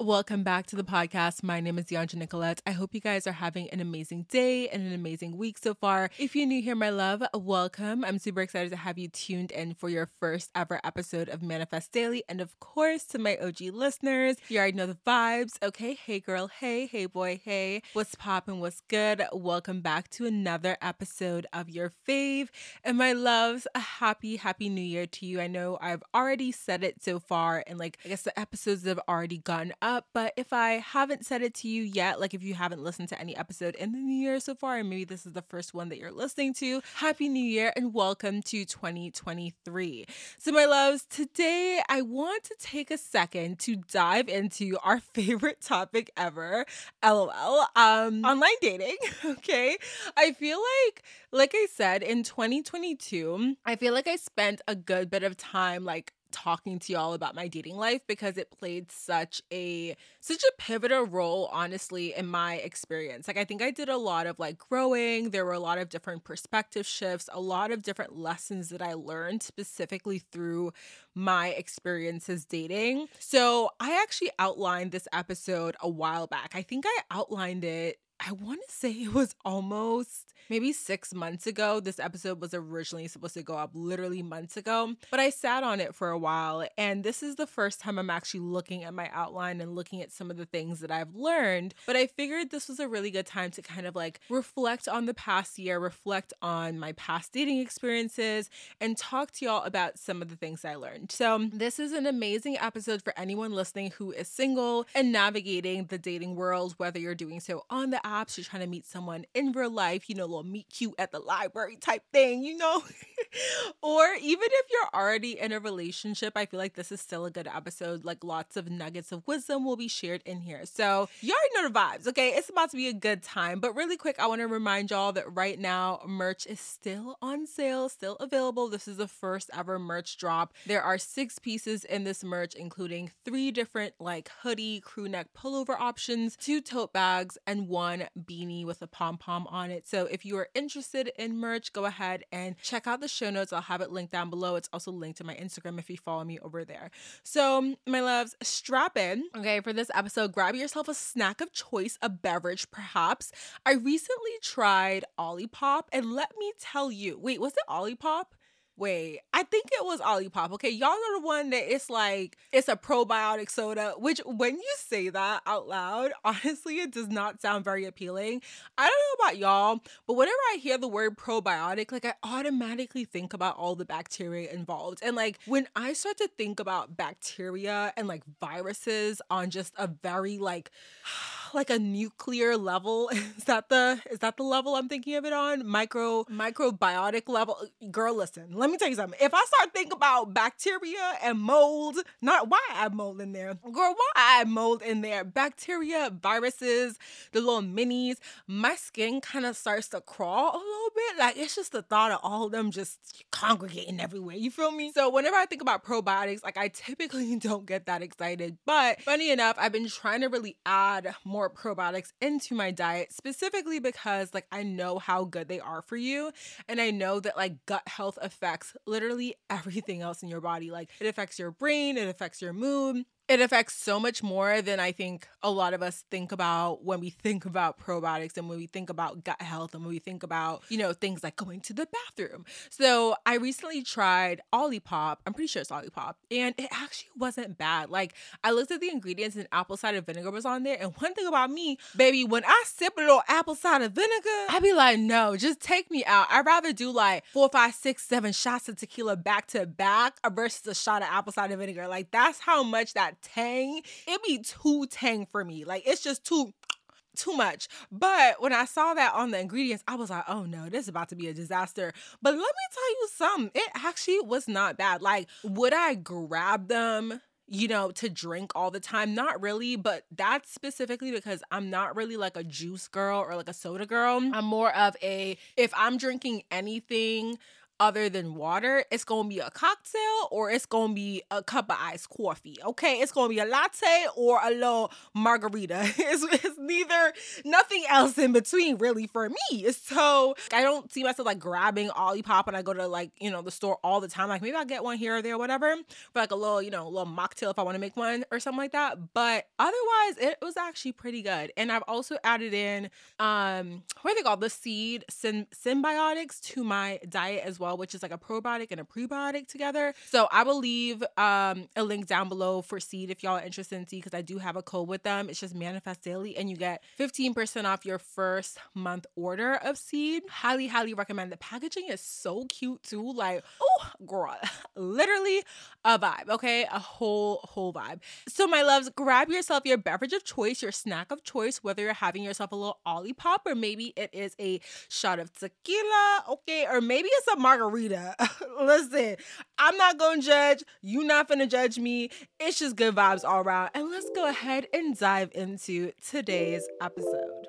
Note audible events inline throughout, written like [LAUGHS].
Welcome back to the podcast. My name is Yanja Nicolette. I hope you guys are having an amazing day and an amazing week so far. If you're new here, my love, welcome. I'm super excited to have you tuned in for your first ever episode of Manifest Daily. And of course, to my OG listeners, you already know the vibes. Okay, hey girl, hey, hey boy, hey. What's poppin'? What's good? Welcome back to another episode of your fave. And my loves, a happy, happy new year to you. I know I've already said it so far, and like, I guess the episodes have already gone up. But if I haven't said it to you yet, like if you haven't listened to any episode in the new year so far, and maybe this is the first one that you're listening to, Happy New Year and welcome to 2023. So, my loves, today I want to take a second to dive into our [LAUGHS] favorite topic ever, LOL, um, online dating. [LAUGHS] Okay. I feel like, like I said, in 2022, I feel like I spent a good bit of time like talking to y'all about my dating life because it played such a such a pivotal role honestly in my experience. Like I think I did a lot of like growing, there were a lot of different perspective shifts, a lot of different lessons that I learned specifically through my experiences dating. So, I actually outlined this episode a while back. I think I outlined it I want to say it was almost maybe six months ago. This episode was originally supposed to go up literally months ago, but I sat on it for a while. And this is the first time I'm actually looking at my outline and looking at some of the things that I've learned. But I figured this was a really good time to kind of like reflect on the past year, reflect on my past dating experiences, and talk to y'all about some of the things I learned. So, this is an amazing episode for anyone listening who is single and navigating the dating world, whether you're doing so on the apps, you're trying to meet someone in real life, you know, little meet cute at the library type thing, you know? [LAUGHS] or even if you're already in a relationship, I feel like this is still a good episode. Like lots of nuggets of wisdom will be shared in here. So you already know the vibes, okay? It's about to be a good time. But really quick, I want to remind y'all that right now merch is still on sale, still available. This is the first ever merch drop. There are six pieces in this merch, including three different like hoodie, crew neck pullover options, two tote bags, and one beanie with a pom pom on it. So if you are interested in merch, go ahead and check out the show notes. I'll have it linked down below. It's also linked to my Instagram if you follow me over there. So, my loves, strap in, okay, for this episode. Grab yourself a snack of choice, a beverage perhaps. I recently tried Olipop, and let me tell you, wait, was it Olipop? Wait, I think it was Olipop. Okay, y'all know the one that it's like it's a probiotic soda, which when you say that out loud, [LAUGHS] honestly, it does not sound very appealing. I don't know about y'all, but whenever I hear the word probiotic, like I automatically think about all the bacteria involved. And like when I start to think about bacteria and like viruses on just a very like like a nuclear level. [LAUGHS] Is that the is that the level I'm thinking of it on? Micro microbiotic level. Girl, listen, let me tell you something. If I start thinking about bacteria and mold, not why I mold in there. Girl, why I mold in there? Bacteria, viruses, the little minis, my skin kind of starts to crawl a little bit. Like it's just the thought of all of them just congregating everywhere. You feel me? So whenever I think about probiotics, like I typically [LAUGHS] don't get that excited. But funny enough, I've been trying to really add more more probiotics into my diet specifically because like I know how good they are for you and I know that like gut health affects literally everything else in your body. Like it affects your brain, it affects your mood, it affects so much more than I think a lot of us think about when we think about probiotics and when we think about gut health and when we think about, you know, things like going to the bathroom. So I recently tried Olipop. I'm pretty sure it's Olipop. And it actually wasn't bad. Like I looked at the ingredients and apple cider vinegar was on there. And one thing about me, baby, when I sip a little apple cider vinegar, I'd be like, no, just take me out. I'd rather do like four, five, six, seven shots of tequila back to back versus a shot of apple cider vinegar. Like that's how much that tang, it be too tang for me. Like it's just too [TSK] too much. But when I saw that on the ingredients, I was like, oh no, this is about to be a disaster. But let me tell you something, it actually was not bad. Like, would I grab them? you know, to drink all the time. Not really, but that's specifically because I'm not really like a juice girl or like a soda girl. I'm more of a, if I'm drinking anything other than water, it's gonna be a cocktail or it's gonna be a cup of iced coffee. Okay, it's gonna be a latte or a little margarita. [LAUGHS] It's, it's neither, nothing else in between really for me. So I don't see myself like grabbing Olipop and I go to like, you know, the store all the time. Like maybe I'll get one here or there, whatever, for like a little, you know, a little mocktail if I wanna make one or something like that. But otherwise, it was actually pretty good. And I've also added in, um, what are they called? The seed sym- synbiotics to my diet as well well, which is like a probiotic and a prebiotic together. So I will leave um, a link down below for Seed if y'all are interested in Seed because I do have a code with them. It's just Manifest Daily, and you get 15% off your first month order of Seed. Highly, highly recommend. The packaging is so cute too. Like, oh, girl, [LAUGHS] literally a vibe. Okay, a whole whole vibe. So my loves, grab yourself your beverage of choice, your snack of choice, whether you're having yourself a little Olipop or maybe it is a shot of tequila, okay, or maybe it's a margarita margarita. [LAUGHS] Listen, I'm not gonna judge. You not gonna judge me. It's just good vibes all around. And let's go ahead and dive into today's episode.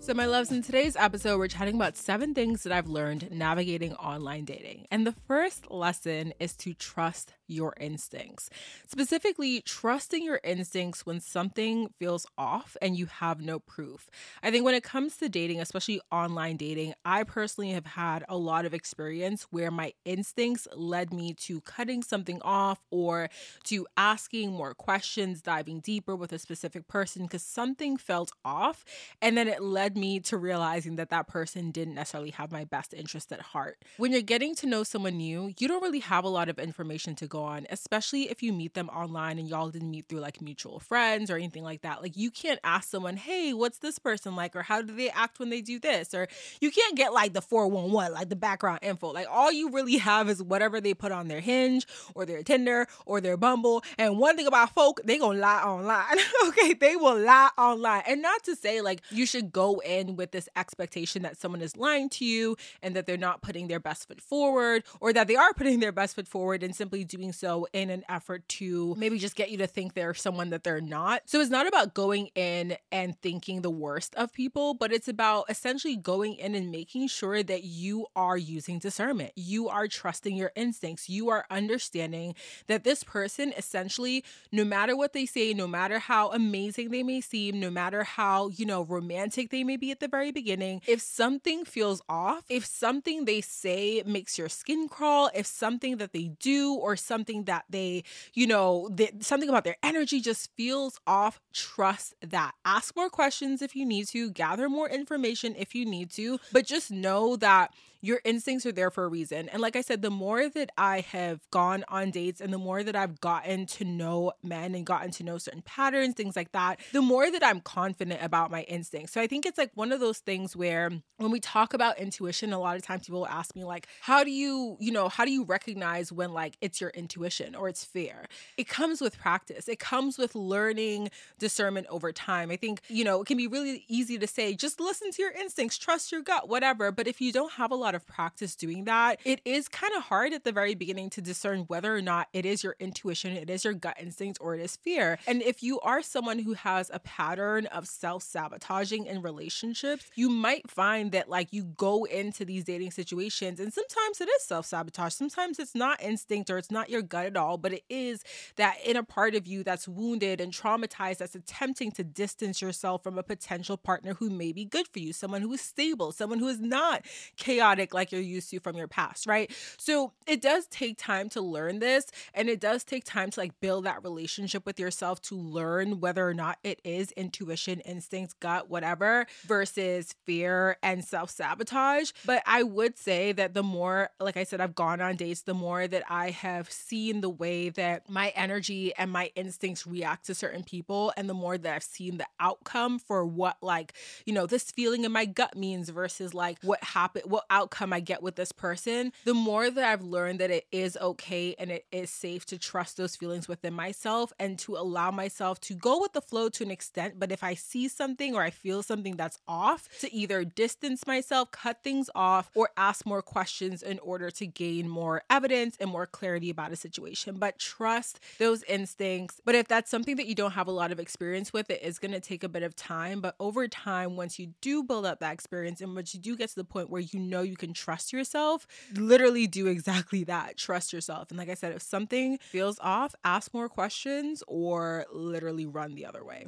So, my loves, in today's episode, we're chatting about seven things that I've learned navigating online dating. And the first lesson is to trust your instincts. Specifically, trusting your instincts when something feels off and you have no proof. I think when it comes to dating, especially online dating, I personally have had a lot of experience where my instincts led me to cutting something off or to asking more questions, diving deeper with a specific person because something felt off. And then it led me to realizing that that person didn't necessarily have my best interest at heart. When you're getting to know someone new, you don't really have a lot of information to go go on, especially if you meet them online and y'all didn't meet through like mutual friends or anything like that. Like you can't ask someone, hey, what's this person like? Or how do they act when they do this? Or you can't get like the 411, like the background info. Like all you really [LAUGHS] have is whatever they put on their hinge or their Tinder or their Bumble. And one thing about folk, they gonna lie online. [LAUGHS] okay, they will lie online. And not to say like you should go in with this expectation that someone is lying to you and that they're not putting their best foot forward or that they are putting their best foot forward and simply doing doing so in an effort to maybe just get you to think they're someone that they're not. So it's not about going in and thinking the worst of people, but it's about essentially going in and making sure that you are using discernment. You are trusting your instincts. You are understanding that this person essentially, no matter what they say, no matter how amazing they may seem, no matter how, you know, romantic they may be at the very beginning, if something feels off, if something they say makes your skin crawl, if something that they do or something something that they, you know, something about their energy just feels off, trust that. Ask more questions if you need to, gather more information if you need to, but just know that your instincts are there for a reason. And like I said, the more that I have gone on dates and the more that I've gotten to know men and gotten to know certain patterns, things like that, the more that I'm confident about my instincts. So I think it's like one of those things where when we talk about intuition, a lot of times people ask me, like, how do you, you know, how do you recognize when like it's your intuition or it's fear? It comes with practice, it comes with learning discernment over time. I think, you know, it can be really easy to say, just listen to your instincts, trust your gut, whatever. But if you don't have a lot of practice doing that, it is kind of hard at the very beginning to discern whether or not it is your intuition, it is your gut instinct, or it is fear. And if you are someone who has a pattern of self sabotaging in relationships, you might find that like you go into these dating situations and sometimes it is self sabotage. Sometimes it's not instinct or it's not your gut at all, but it is that inner part of you that's wounded and traumatized that's attempting to distance yourself from a potential partner who may be good for you, someone who is stable, someone who is not chaotic like you're used to from your past, right? So it does take time to learn this and it does take time to like build that relationship with yourself to learn whether or not it is intuition, instinct, gut, whatever versus fear and self sabotage. But I would say that the more, like I said, I've gone on dates, the more that I have seen the way that my energy and my instincts react to certain people, and the more that I've seen the outcome for what, like, you know, this feeling in my gut means versus like what happened, what out outcome I get with this person, the more that I've learned that it is okay and it is safe to trust those feelings within myself and to allow myself to go with the flow to an extent. But if I see something or I feel something that's off, to either distance myself, cut things off, or ask more questions in order to gain more evidence and more clarity about a situation. But trust those instincts. But if that's something that you don't have a lot of experience with, it is going to take a bit of time. But over time, once you do build up that experience and once you do get to the point where you know you can trust yourself, literally do exactly that. Trust yourself. And like I said, if something feels off, ask more questions or literally run the other way.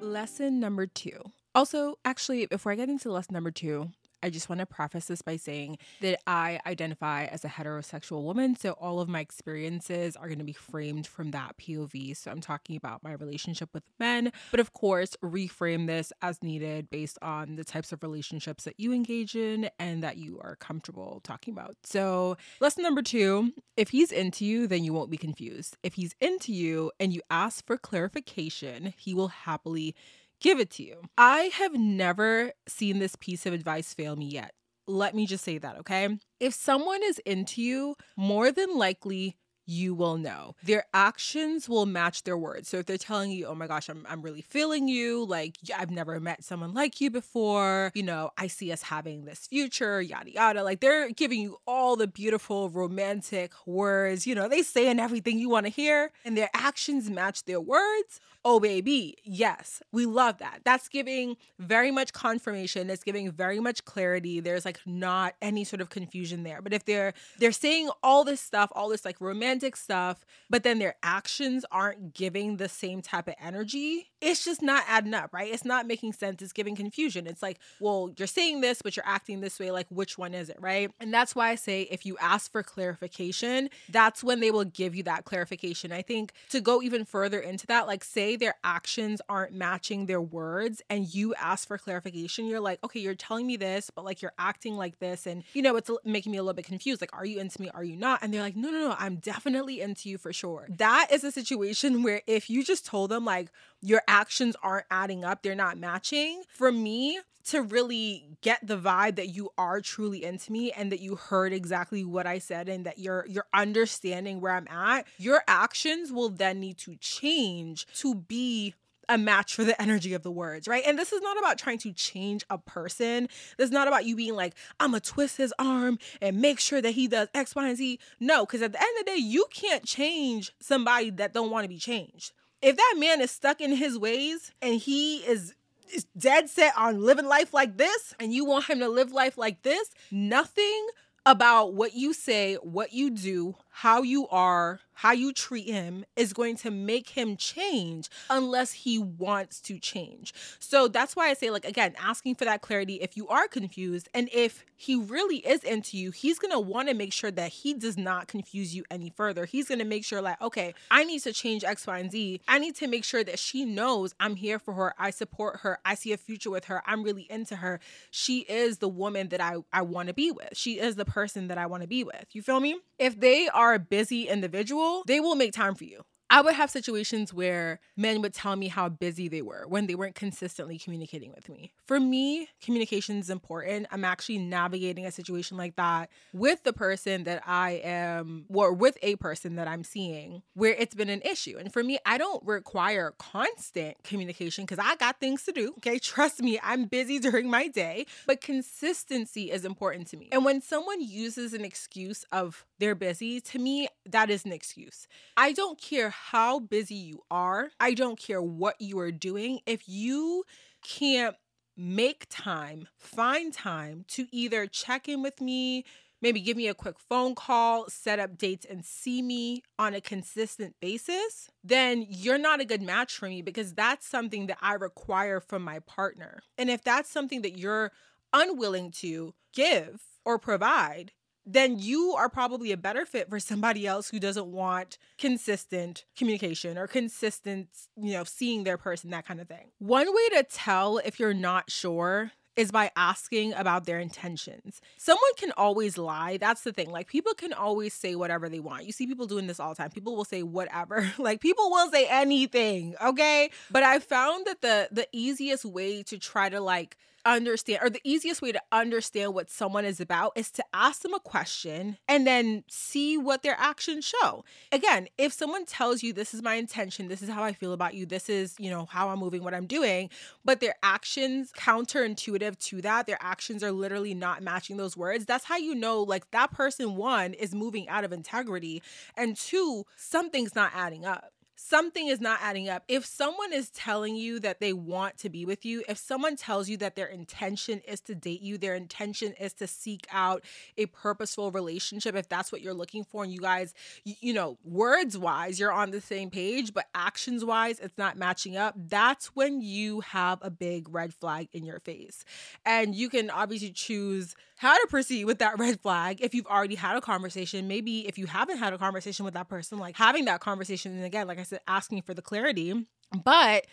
Lesson number two. Also, actually, before I get into lesson number two, I just want to preface this by saying that I identify as a heterosexual woman. So all of my experiences are going to be framed from that POV. So I'm talking about my relationship with men, but of course, reframe this as needed based on the types of relationships that you engage in and that you are comfortable talking about. So, lesson number two if he's into you, then you won't be confused. If he's into you and you ask for clarification, he will happily give it to you. I have never seen this piece of advice fail me yet. Let me just say that, okay? If someone is into you, more than likely, you will know. Their actions will match their words. So if they're telling you, oh my gosh, I'm, I'm really feeling you, like I've never met someone like you before, you know, I see us having this future, yada yada. Like they're giving you all the beautiful romantic words, you know, they saying everything you want to hear, and their actions match their words oh baby yes we love that. That's giving very much confirmation. It's giving very much clarity. There's like not any sort of confusion there. But if they're they're saying all this stuff all this like romantic stuff but then their actions aren't giving the same type of energy it's just not adding up right? It's not making sense. It's giving confusion. It's like well you're saying this but you're acting this way. Like which one is it right? And that's why i say if you ask for clarification that's when they will give you that clarification. I think to go even further into that like say their actions aren't matching their words and you ask for clarification, you're like, okay, you're telling me this, but like you're acting like this. And, you know, it's making me a little bit confused. Like, are you into me? Are you not? And they're like, no, no, no, I'm definitely into you for sure. That is a situation where if you just told them, like, your actions aren't adding up, they're not matching, for me, to really get the vibe that you are truly into me and that you heard exactly what I said and that you're you're understanding where I'm at, your actions will then need to change to be a match for the energy of the words, right? And this is not about trying to change a person. This is not about you being like, I'm gonna twist his arm and make sure that he does X, Y, and Z. No, because at the end of the day, you can't change somebody that don't want to be changed. If that man is stuck in his ways and he is is dead set on living life like this and you want him to live life like this, nothing about what you say, what you do, how you are, how you treat him is going to make him change unless he wants to change. So that's why I say, like, again, asking for that clarity if you are confused and if he really is into you, he's gonna wanna make sure that he does not confuse you any further. He's gonna make sure, like, okay, I need to change X, Y, and Z. I need to make sure that she knows I'm here for her. I support her. I see a future with her. I'm really into her. She is the woman that I, I wanna be with. She is the person that I wanna be with. You feel me? If they are are a busy individual, they will make time for you. I would have situations where men would tell me how busy they were when they weren't consistently communicating with me. For me, communication is important. I'm actually navigating a situation like that with the person that I am, or with a person that I'm seeing where it's been an issue. And for me, I don't require constant communication because I got things to do. Okay. [LAUGHS] Trust me, I'm busy during my day, but consistency is important to me. And when someone uses an excuse of they're busy, to me, that is an excuse. I don't care how busy you are, I don't care what you are doing. If you can't make time, find time to either check in with me, maybe give me a quick phone call, set up dates, and see me on a consistent basis, then you're not a good match for me because that's something that I require from my partner. And if that's something that you're unwilling to give or provide, then you are probably a better fit for somebody else who doesn't want consistent communication or consistent, you know, seeing their person, that kind of thing. One way to tell if you're not sure is by asking about their intentions. Someone can always lie. That's the thing. Like people can always say whatever they want. You see people doing this all the time. People will say whatever. [LAUGHS] like people will say anything, okay? But I found that the the easiest way to try to like understand or the easiest way to understand what someone is about is to ask them a question and then see what their actions show. Again, if someone tells you this is my intention, this is how I feel about you, this is, you know, how I'm moving, what I'm doing, but their actions counterintuitive to that, their actions are literally not matching those words, that's how you know like that person one is moving out of integrity and two, something's not adding up something is not adding up. If someone is telling you that they want to be with you, if someone tells you that their intention is to date you, their intention is to seek out a purposeful relationship, if that's what you're looking for, and you guys, you, know, words wise, you're on the same page, but actions wise, it's not matching up, that's when you have a big red flag in your face. And you can obviously choose how to proceed with that red flag if you've already had a conversation. Maybe if you haven't had a conversation with that person, like having that conversation, and again, like I said, asking for the clarity. But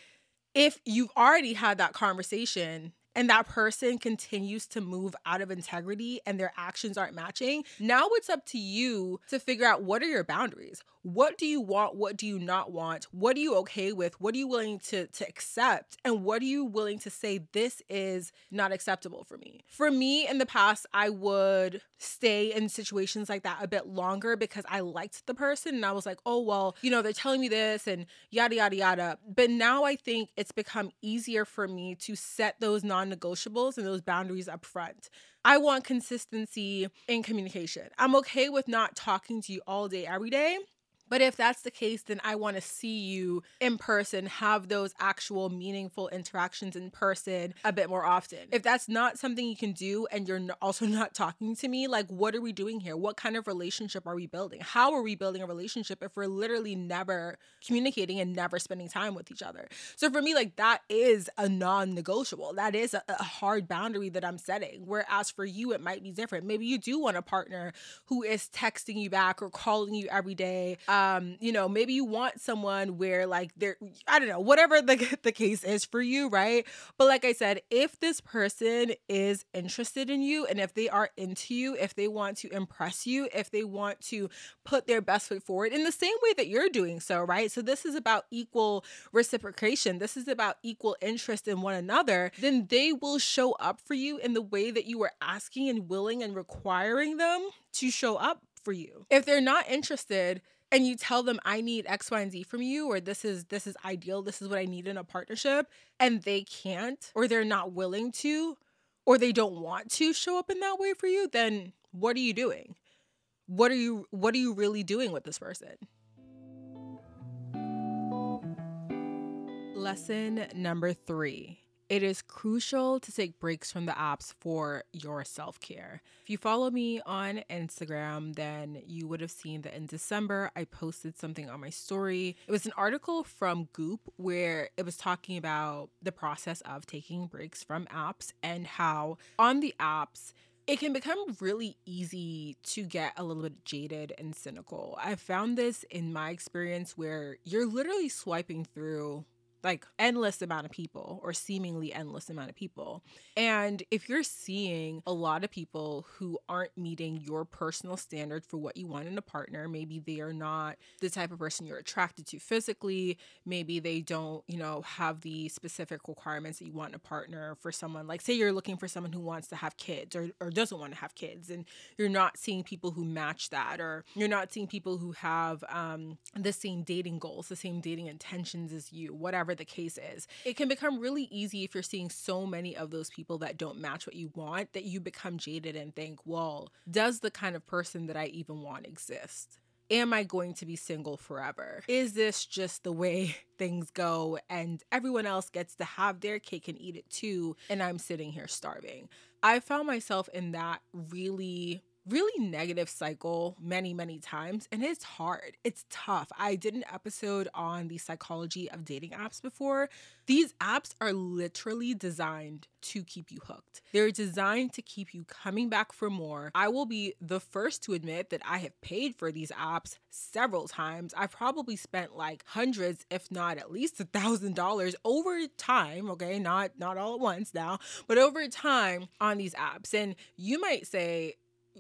if you've already had that conversation, and that person continues to move out of integrity and their actions aren't matching, now it's up to you to figure out what are your boundaries? What do you want? What do you not want? What are you okay with? What are you willing to, to accept? And what are you willing to say, this is not acceptable for me? For me, in the past, I would stay in situations like that a bit longer because I liked the person and I was like, oh, well, you know, they're telling me this and yada, yada, yada. But now I think it's become easier for me to set those non negotiables and those boundaries up front. I want consistency in communication. I'm okay with not talking to you all day, every day. But if that's the case, then I want to see you in person, have those actual meaningful interactions in person a bit more often. If that's not something you can do and you're also [LAUGHS] not talking to me, like, what are we doing here? What kind of relationship are we building? How are we building a relationship if we're literally never communicating and never spending time with each other? So for me, like, that is a non negotiable. That is a, a hard boundary that I'm setting. Whereas for you, it might be different. Maybe you do want a partner who is texting you back or calling you every day. Um, you know, maybe you want someone where like they're, I don't know, whatever the, [LAUGHS] the case is for you, right? But like I said, if this person is interested in you and if they are into you, if they want to impress you, if they want to put their best foot forward in the same way that you're doing so, right? So this is about equal reciprocation. This is about equal interest in one another. Then they will show up for you in the way that you were asking and willing and requiring them to show up for you. If they're not interested, and you tell them I need X, Y, and Z from you, or this is this is ideal, this is what I need in a partnership, and they can't, or they're not willing to, or they don't want to show up in that way for you, then what are you doing? What are you what are you really doing with this person? Lesson number three it is crucial to take breaks from the apps for your self care. If you follow me on Instagram, then you would have seen that in December I posted something on my story. It was an article from Goop where it was talking about the process of taking breaks from apps and how on the apps, it can become really easy to get a little bit jaded and cynical. I found this in my experience where you're literally swiping through like endless amount of people or seemingly endless amount of people. And if you're seeing a lot of people who aren't meeting your personal standard for what you want in a partner, maybe they are not the type of person you're attracted to physically, maybe they don't, you know, have the specific requirements that you want in a partner for someone like say you're looking for someone who wants to have kids or, or doesn't want to have kids and you're not seeing people who match that or you're not seeing people who have um, the same dating goals, the same dating intentions as you, whatever whatever the case is. It can become really easy if you're seeing so many of those people that don't match what you want that you become jaded and think, well, does the kind of person that I even want exist? Am I going to be single forever? Is this just the way [LAUGHS] things go and everyone else gets to have their cake and eat it too, and I'm sitting here starving? I found myself in that really really negative cycle many, many times. And it's hard. It's tough. I did an episode on the psychology of dating apps before. These apps are literally designed to keep you hooked. They're designed to keep you coming back for more. I will be the first to admit that I have paid for these apps several times. I've probably spent like hundreds, if not at least a thousand dollars over time. Okay, not not all at once now, but over time on these apps. And you might say,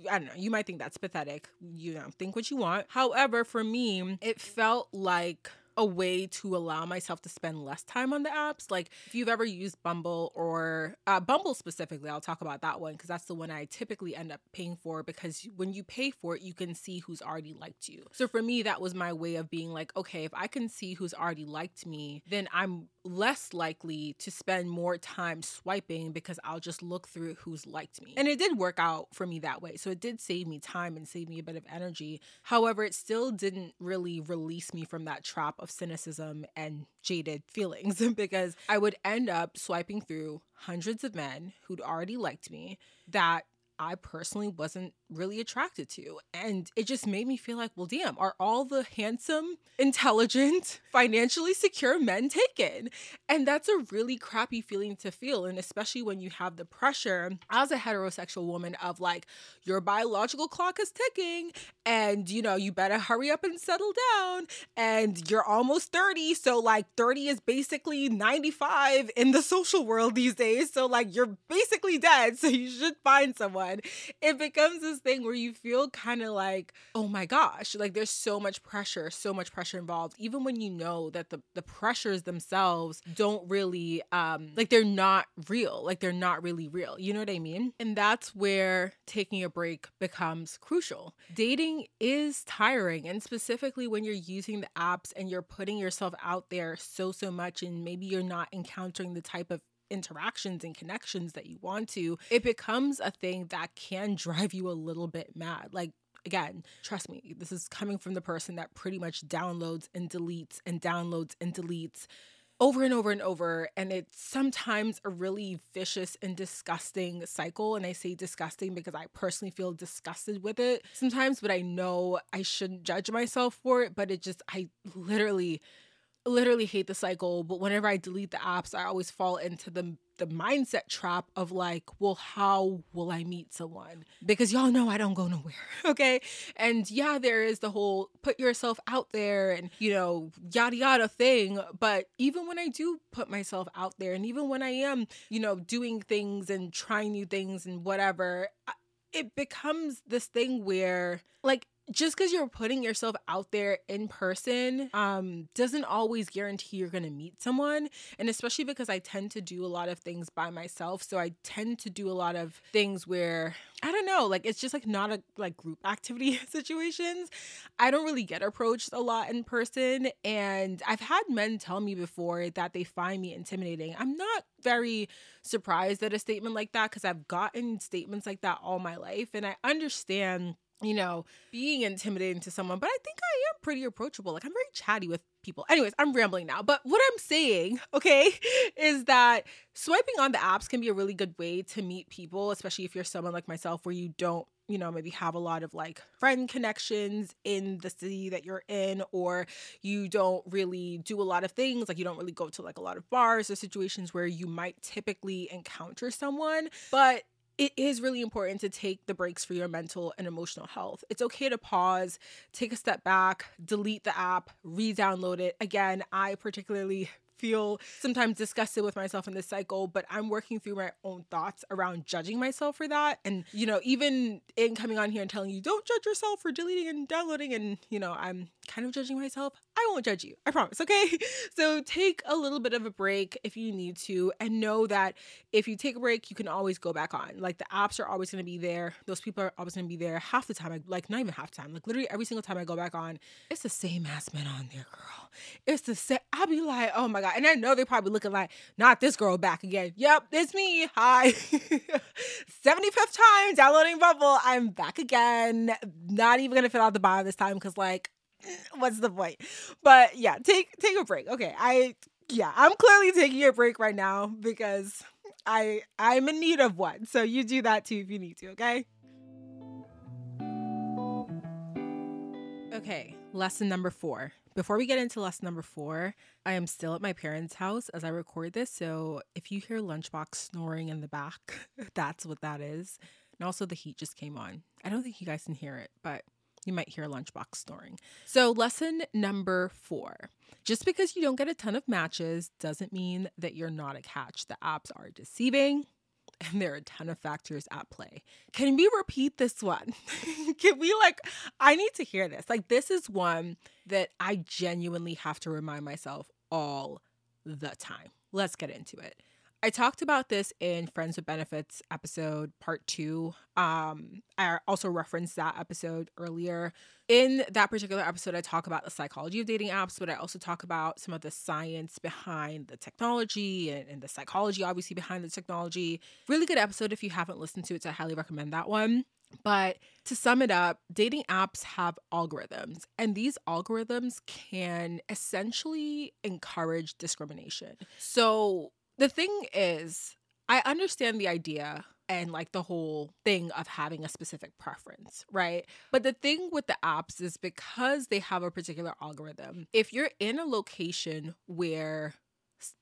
I don't know, you might think that's pathetic. You know, think what you want. However, for me, it felt like a way to allow myself to spend less time on the apps. Like if you've ever used Bumble or uh, Bumble specifically, I'll talk about that one because that's the one I typically end up paying for because when you pay for it, you can see who's already liked you. So for me, that was my way of being like, okay, if I can see who's already liked me, then I'm less likely to spend more time swiping because I'll just look through who's liked me. And it did work out for me that way. So it did save me time and save me a bit of energy. However, it still didn't really release me from that trap of cynicism and jaded feelings [LAUGHS] because I would end up swiping through hundreds of men who'd already liked me that I personally wasn't really attracted to. And it just made me feel like, well, damn, are all the handsome, intelligent, [LAUGHS] financially secure men taken? And that's a really crappy feeling to feel. And especially when you have the pressure as a heterosexual woman of like, your biological clock is ticking and, you know, you better hurry up and settle down. And you're almost 30. So, like, 30 is basically 95 in the social world these days. So, like, you're basically dead. [LAUGHS] So, you should find someone. It becomes this thing where you feel kind of like, oh my gosh, like there's so much pressure, so much pressure involved. Even when you know that the the pressures themselves don't really um like they're not real, like they're not really real. You know what I mean? And that's where taking a break becomes crucial. Dating is tiring and specifically when you're using the apps and you're putting yourself out there so so much and maybe you're not encountering the type of interactions and connections that you want to, it becomes a thing that can [LAUGHS] drive you a little bit mad. Like, again, trust me, this is coming from the person that pretty much downloads and deletes and downloads and deletes over and over and over. And it's sometimes a really vicious and disgusting cycle. And I say disgusting because I personally feel disgusted with it sometimes, but I know I shouldn't judge myself for it. But it just, I literally literally hate the cycle but whenever i delete the apps i always fall into the the mindset trap of like well how will i meet someone? Because y'all know i don't go nowhere [LAUGHS] okay? And yeah there is the whole put yourself out there and you know yada yada thing but even when i do put myself out there and even when i am you know doing things and trying new things and whatever it becomes this thing where like just because you're putting yourself out there in person um, doesn't always guarantee you're going to meet someone. And especially because I tend to do a lot of things by myself. So I tend to do a lot of things where, I don't know, like it's just like not a like group [LAUGHS] activity [LAUGHS] situations. I don't really get approached a lot in person. And I've had men tell me before that they find me intimidating. I'm not very surprised at a statement like that because I've gotten statements like that all my life. And I understand you know, being intimidating to someone, but I think I am pretty approachable. Like I'm very chatty with people. Anyways, I'm rambling now. But what I'm saying, [LAUGHS] okay, is that swiping on the apps can be a really good way to meet people, especially if you're someone like myself where you don't, you know, maybe have a lot of like friend connections in the city that you're in, or you don't really do a lot of things. Like you don't really go to like a lot of bars or situations where you might typically encounter someone. But it is really important to take the breaks for your mental and emotional health. It's okay to pause, take a step back, delete the app, re download it. Again, I particularly feel sometimes disgusted with myself in this cycle, but I'm working through my own thoughts around judging myself for that. And, you know, even in coming on here and telling you, don't judge yourself for deleting and downloading, and, you know, I'm kind of judging myself, I won't judge you. I promise. Okay. [LAUGHS] So take a little bit of a break if you need to, and know that if you take a break, you can always go back on. Like the apps are always going to be there. Those people are always going to be there half the time. Like not even half the time. Like literally every single time I go back on, it's the same ass men on there, girl. It's the same. I'll be like, oh my God. And I know they're probably looking like, not this girl back again. Yep, it's me. Hi. [LAUGHS] 75th time downloading Bumble. I'm back again. Not even going to fill out the bio this time because like [LAUGHS] what's the point? But yeah, take take a break. Okay, I yeah, I'm clearly taking a break right now because I I'm in need of one. So you do that too if you need to, okay? Okay, lesson number four. Before we get into lesson number four, I am still at my parents' house as I record this. So if you hear Lunchbox snoring in the back, [LAUGHS] that's what that is. And also, the heat just came on. I don't think you guys can hear it, but you might hear Lunchbox snoring. So, lesson number four just because you don't get a ton of matches doesn't mean that you're not a catch. The apps are deceiving and there are a ton of factors at play. Can we repeat this one? [LAUGHS] Can we like I need to hear this. Like this is one that I genuinely have to remind myself all the time. Let's get into it. I talked about this in Friends with Benefits episode part two. Um, I also referenced that episode earlier. In that particular episode, I talk about the psychology of dating apps, but I also talk about some of the science behind the technology and, and the psychology, obviously, behind the technology. Really good episode if you haven't listened to it, so I highly recommend that one. But to sum it up, dating apps have algorithms, and these algorithms can essentially encourage discrimination. So, the thing is, I understand the idea and like the whole thing of having a specific preference, right? But the thing with the apps is because they have a particular algorithm, if you're in a location where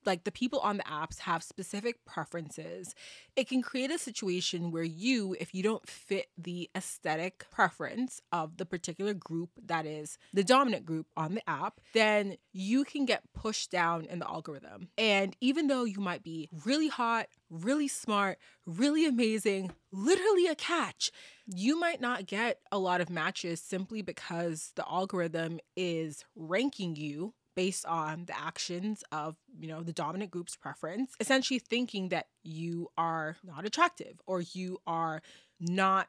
like the people on the apps have specific preferences, it can create a situation where you, if you don't fit the aesthetic preference of the particular group that is the dominant group on the app, then you can get pushed down in the algorithm. And even though you might be really hot, really smart, really amazing, literally a catch, you might not get a lot of matches simply because the algorithm is ranking you based on the actions of, you know, the dominant group's preference, essentially thinking that you are not attractive or you are not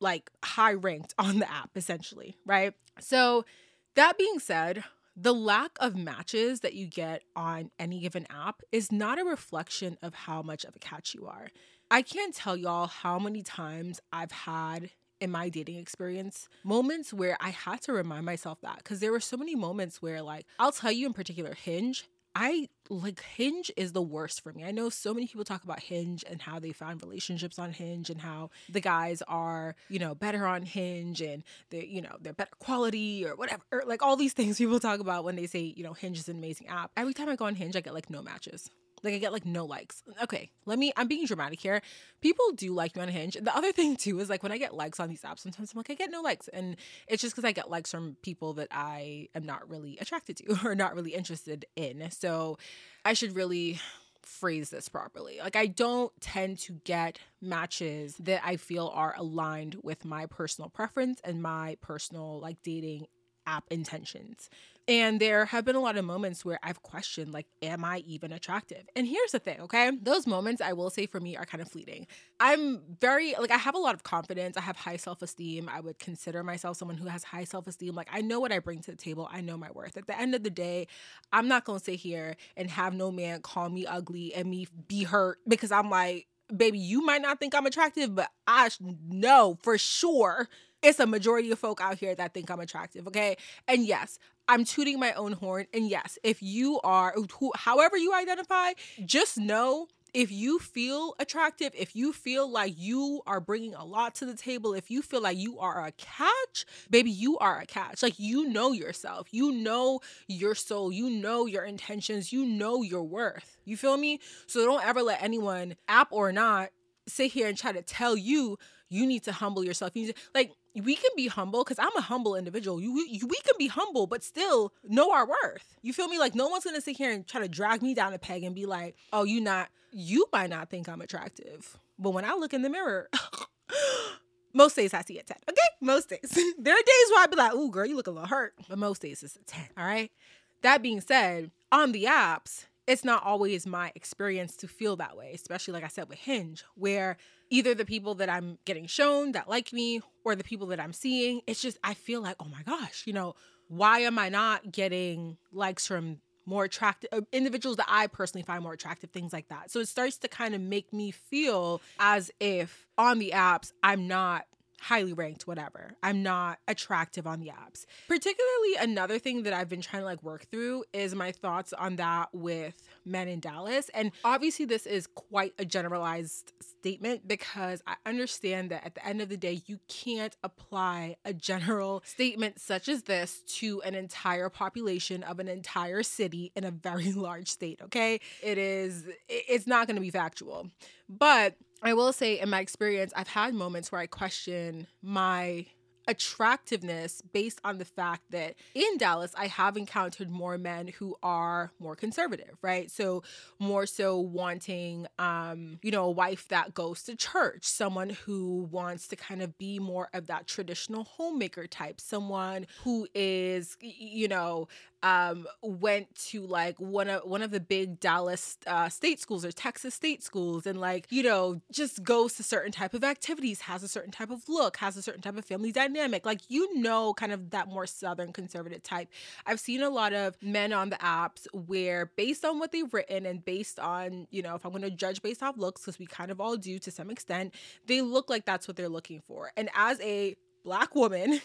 like high ranked [LAUGHS] on the app, essentially, right? So, that being said, the lack of matches that you get on any given app is not a reflection of how much of a catch you are. I can't tell y'all how many times I've had in my dating experience moments where I had to remind myself that because there were so many moments where, like, I'll tell you in particular, Hinge. I like Hinge is the worst for me. I know so many people talk about Hinge and how they found relationships on Hinge and how the guys are, you know, better on Hinge and they, you know, they're better quality or whatever. Like all these things people talk about when they say, you know, Hinge is an amazing app. Every time I go on Hinge, I get like no matches. Like I get like no likes. Okay, let me. I'm being dramatic here. People do like me on Hinge. The other [LAUGHS] thing too is like when I get likes on these apps, sometimes I'm like I get no likes, and it's just because I get likes from people that I am not really attracted to [LAUGHS] or not really interested in. So I should really phrase this properly. Like I don't tend to get matches that I feel are aligned with my personal preference and my personal like dating app intentions. And there have been a lot of moments where I've questioned, like, am I even attractive? And here's the thing, okay? Those moments, I will say for me, are kind of fleeting. I'm very, like, I have a lot of confidence. I have high self esteem. I would consider myself someone who has high self esteem. Like, I know what I bring to the table. I know my worth. At the end of the day, I'm not gonna sit here and have no man call me ugly and me be hurt because I'm like, baby, you might not think I'm attractive, but I know for sure it's a majority of folk out here that think I'm attractive, okay? And yes, I'm tooting my own horn. And yes, if you are, who, however you identify, just know if you feel attractive, if you feel like you are bringing a lot to the table, if you feel like you are a catch, baby, you are a catch. Like you know yourself, you know your soul, you know your intentions, you know your worth. You feel me? So don't ever let anyone, app or not, sit here and try to tell you you need to humble yourself. You to, like we can be humble because I'm a humble individual. You, you, we can be humble, but still know our worth. You feel me? Like no one's gonna sit here and try to drag me down a peg and be like, "Oh, you not, you might not think I'm attractive." But when I look in the mirror, [GASPS] most days I see a ten. Okay, most days. [LAUGHS] there are days where I'd be like, "Ooh, girl, you look a little hurt," but most days it's a ten. All right. That being said, on the apps, it's not always my experience to feel that way, especially like I said with Hinge, where either the people that I'm getting shown that like me or the people that I'm seeing, it's just, I feel like, oh my gosh, you know, why am I not getting likes from more attractive uh, individuals that I personally find more attractive, things like that. So it starts to kind of make me feel as if on the apps, I'm not highly ranked, whatever. I'm not attractive on the apps. Particularly, another thing that I've been trying to like work through is my thoughts on that with men in Dallas. And obviously, this is quite a generalized statement because I understand that at the end of the day, you can't apply a general statement such as this to an entire population of an entire city in a very [LAUGHS] large state, okay? It is, it's not gonna be factual. But I will say, in my experience, I've had moments where I question my attractiveness based on the fact that in Dallas, I have encountered more men who are more conservative, right? So, more so wanting, um, you know, a wife that goes to church, someone who wants to kind of be more of that traditional homemaker type, someone who is, you know, um, went to like one of one of the big Dallas uh, state schools or Texas state schools, and like you know just goes to certain type of activities, has a certain type of look, has a certain type of family dynamic. Like you know, kind of that more southern conservative type. I've seen a lot of men on the apps where, based on what they've written and based on you know, if I'm going to judge based off looks, because we kind of all do to some extent, they look like that's what they're looking for. And as a black woman,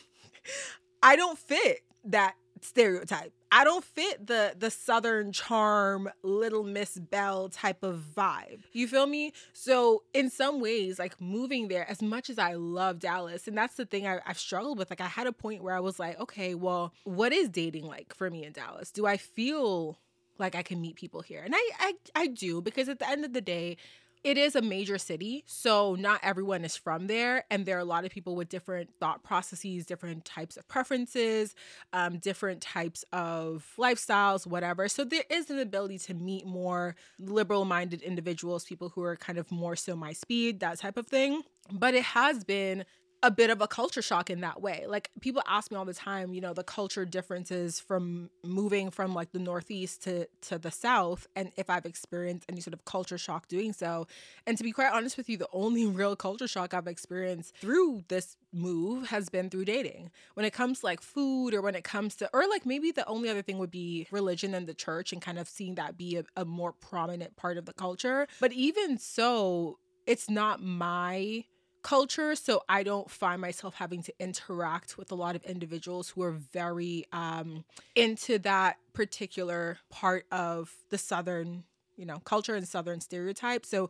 [LAUGHS] I don't fit that stereotype. I don't fit the the southern charm, little Miss belle type of vibe. You feel me? So in some ways, like moving there, as much as I love Dallas, and that's the thing I, I've struggled with. Like I had a point where I was like, okay, well, what is dating like for me in Dallas? Do I feel like I can meet people here? And I I, I do because at the end of the day, it is a major city, so not everyone is from there, and there are a lot of people with different thought processes, different types of preferences, um, different types of lifestyles, whatever. So there is an ability to meet more liberal-minded individuals, people who are kind of more so my speed, that type of thing. But it has been a bit of a culture shock in that way. Like people ask me all the time, you know, the culture differences from moving from like the northeast to to the south and if I've experienced any sort of culture shock doing so. And to be quite honest with you, the only [LAUGHS] real culture shock I've experienced through this move has been through dating. When it comes to like food or when it comes to or like maybe the only other thing would be religion and the church and kind of seeing that be a, a more prominent part of the culture. But even so, it's not my culture so i don't find myself having to interact with a lot of individuals who are very um into that particular part of the southern you know culture and southern stereotype so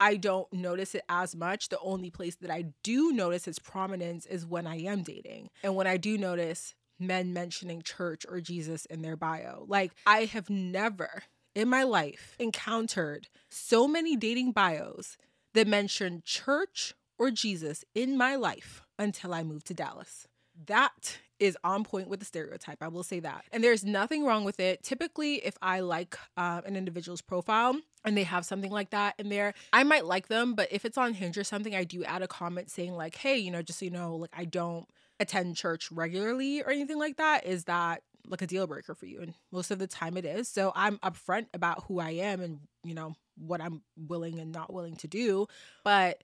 I don't notice it as much. The only place that I do notice its prominence is when I am dating. And when I do notice men mentioning church or Jesus in their bio. Like, I have never in my life encountered so many dating bios that mention church or Jesus in my life until I moved to Dallas. That is on point with the stereotype. I will say that. And there's nothing wrong with it. Typically, if I like uh, an individual's profile and they have something like that in there, I might like them. But if it's on Hinge or something, I do add a comment saying, like, hey, you know, just so you know, like, I don't attend church regularly or anything like that. Is that like a deal breaker for you? And most of the time it is. So I'm upfront about who I am and, you know, what I'm willing and not willing to do. But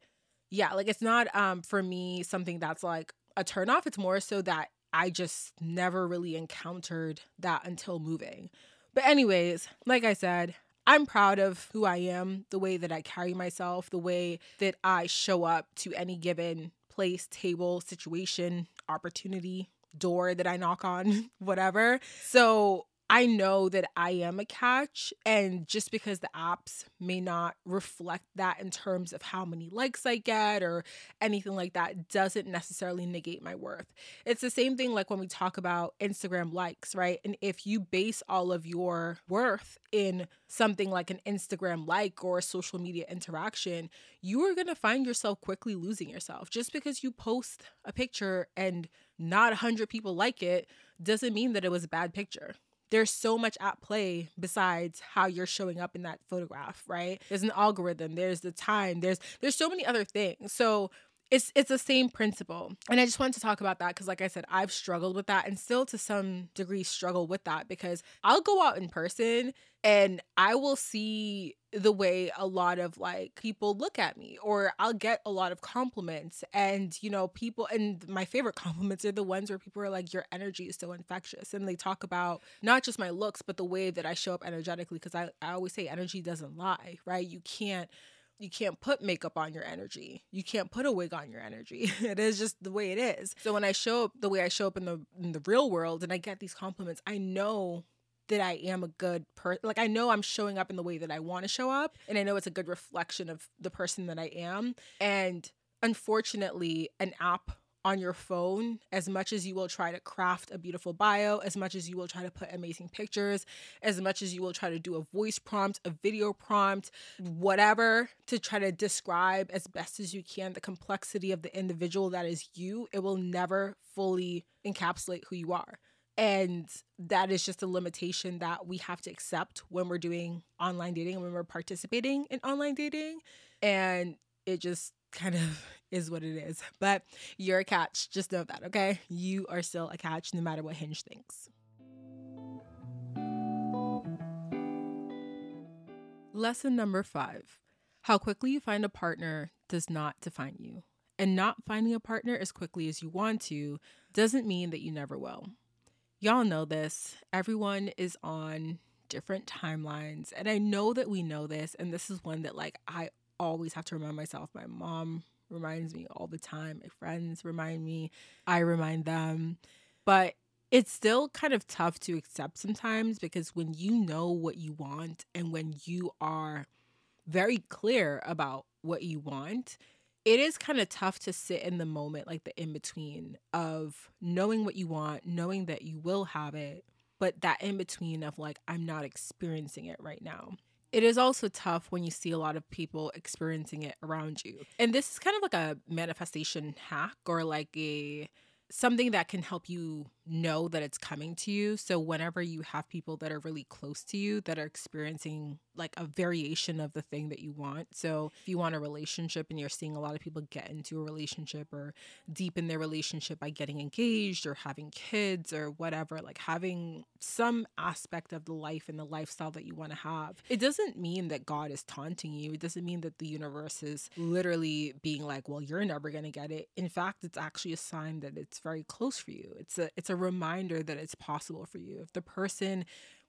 yeah, like it's not um for me something that's like a turn off. It's more so that I just never really encountered that until moving. But anyways, like I said, I'm proud of who I am, the way that I carry myself, the way that I show up to any given place, table, situation, opportunity, door that I knock on, [LAUGHS] whatever. So I know that I am a catch. And just because the apps may not reflect that in terms of how many likes I get or anything like that, doesn't necessarily negate my worth. It's the same thing like when we talk about Instagram likes, right? And if you base all of your worth in something like an Instagram like or a social media interaction, you are to find yourself quickly losing yourself. Just because you post a picture and not 100 people like it doesn't mean that it was a bad picture there's so much at play besides how you're showing up in that photograph, right? There's an algorithm, there's the time, there's there's so many other things. So it's it's the same principle. And I just wanted to talk about that because like I said, I've struggled with that and still to some degree struggle with that because I'll go out in person and I will see the way a lot of like people look at me or I'll get a lot of compliments and you know people and my favorite [LAUGHS] compliments are the ones where people are like your energy is so infectious and they talk about not just my looks but the way that I show up energetically because I, I always say energy doesn't lie right you can't you can't put makeup on your energy. You can't put a wig on your energy. [LAUGHS] it is just the way it is. So when I show up the way I show up in the in the real world and I get these compliments, I know that I am a good person. Like I know I'm showing up in the way that I want to show up and I know it's a good reflection of the person that I am. And unfortunately, an app on your phone, as much as you will try to craft a beautiful bio, as much as you will try to put amazing pictures, as much as you will try to do a voice prompt, a video prompt, whatever, to try to describe as best as you can the complexity of the individual that is you, it will never fully encapsulate who you are. And that is just a limitation that we have to accept when we're doing online dating, and when we're participating in online dating. And it just kind of [LAUGHS] is what it is. But you're a catch. Just know that, okay? You are still a catch no matter what Hinge thinks. Lesson number five how quickly you find a partner does not define you. And not finding a partner as quickly as you want to doesn't mean that you never will. Y'all know this. Everyone is on different timelines. And I know that we know this. And this is one that, like, I always have to remind myself. My mom reminds me all the time. My friends remind me. I remind them. But it's still kind of tough to accept sometimes because when you know what you want and when you are very clear about what you want, it is kind of tough to sit in the moment, like the in between of knowing what you want, knowing that you will have it, but that in between of like, I'm not experiencing it right now. It is also tough when you see a lot of people experiencing it around you. And this is kind of like a manifestation hack or like a something that can help you know that it's coming to you. So whenever you have people that are really close to you that are experiencing like a variation of the thing that you want. So if you want a relationship and you're seeing a lot of people get into a relationship or deepen their relationship by getting engaged or having kids or whatever, like having some aspect of the life and the lifestyle that you want to have. It doesn't mean that God is taunting you. It doesn't mean that the universe is literally being like, "Well, you're never going to get it." In fact, it's actually a sign that it's very close for you. It's a it's a reminder that it's possible for you. If the person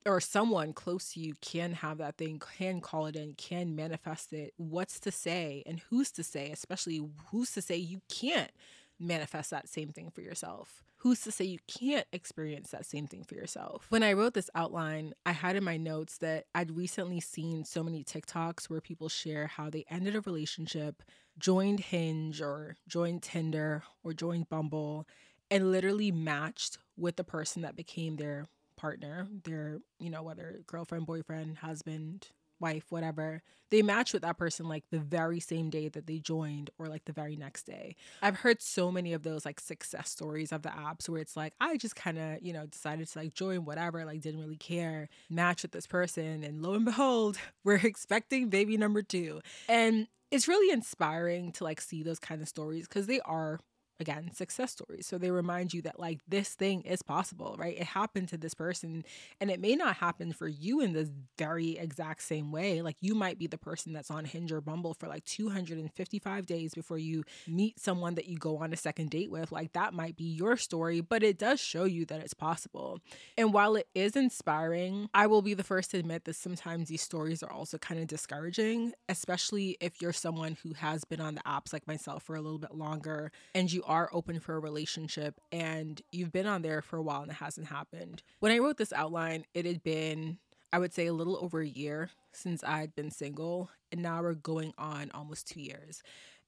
or someone close to you can have that thing, can call it in, can manifest it, what's to say and who's to say, especially who's to say you can't manifest that same thing for yourself? Who's to say you can't experience that same thing for yourself? When I wrote this outline, I had in my notes that I'd recently seen so many TikToks where people share how they ended a relationship, joined Hinge or joined Tinder or joined Bumble, and literally matched with the person that became their partner, their, you know, whether girlfriend, boyfriend, husband, wife, whatever, they match with that person like the very same day that they joined or like the very next day. I've heard so many of those like success stories of the apps where it's like, I just kind of, you know, decided to like join whatever, like didn't really care, match with this person. And lo and behold, [LAUGHS] we're expecting baby number two. And it's really inspiring to like see those kind of stories because they are again success stories. So they remind you that like this thing is possible right? It happened to this person and it may not happen for you in this very exact same way. Like you might be the person that's on hinge or bumble for like 255 days before you meet someone that you go on a second date with. Like that might be your story but it does show you that it's possible. And while it is inspiring i will be the first to admit that sometimes these stories are also kind of discouraging especially if you're someone who has been on the apps like myself for a little bit longer and you are open for a relationship and you've been on there for a while and it hasn't happened. When I wrote this outline, it had been, I would say, a little over a year since I'd been single, and now we're going on almost two years.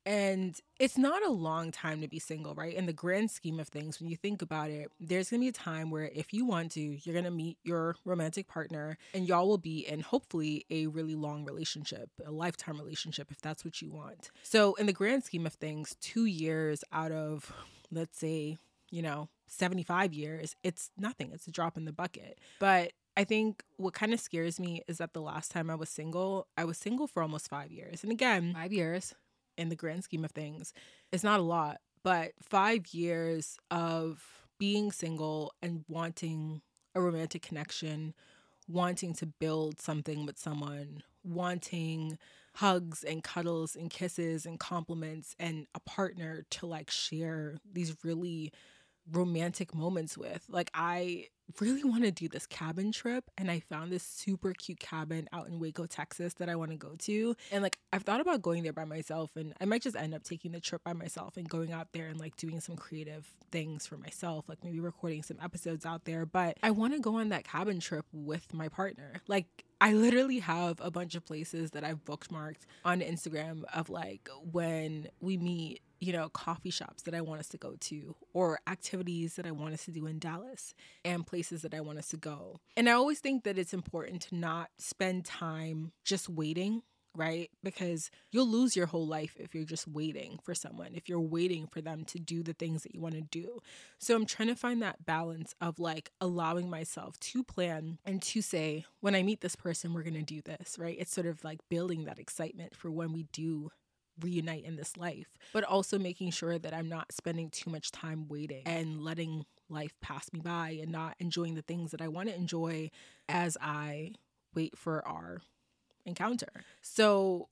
And it's not a long time to be single, right? In the grand scheme of things, when you think about it, there's gonna be a time where if you want to, you're gonna meet your romantic partner and y'all will be in hopefully a really long relationship, a lifetime relationship, if that's what you want. So, in the grand scheme of things, two years out of, let's say, you know, 75 years, it's nothing, it's a drop in the bucket. But I think what kind of scares me is that the last time I was single, I was single for almost five years. And again, five years, in the grand scheme of things it's not a lot but five years of being single and wanting a romantic connection wanting to build something with someone wanting hugs and cuddles and kisses and compliments and a partner to like share these really romantic moments with. Like I really want to do this cabin trip and I found this super cute cabin out in Waco, Texas that I want to go to. And like I've thought about going there by myself and I might just end up taking the trip by myself and going out there and like doing some creative things for myself, like maybe recording some episodes out there, but I want to go on that cabin trip with my partner. Like I literally have a bunch of places that I've bookmarked on Instagram of like when we meet you know, coffee shops that I want us to go to, or activities that I want us to do in Dallas, and places that I want us to go. And I always think that it's important to not spend time just waiting, right? Because you'll lose your whole life if you're just waiting for someone, if you're waiting for them to do the things that you want to do. So I'm trying to find that balance of like allowing myself to plan and to say, when I meet this person, we're going to do this, right? It's sort of like building that excitement for when we do reunite in this life, but also making sure that I'm not spending too much time waiting and letting life pass me by and not enjoying the things that I want to enjoy as I wait for our encounter. So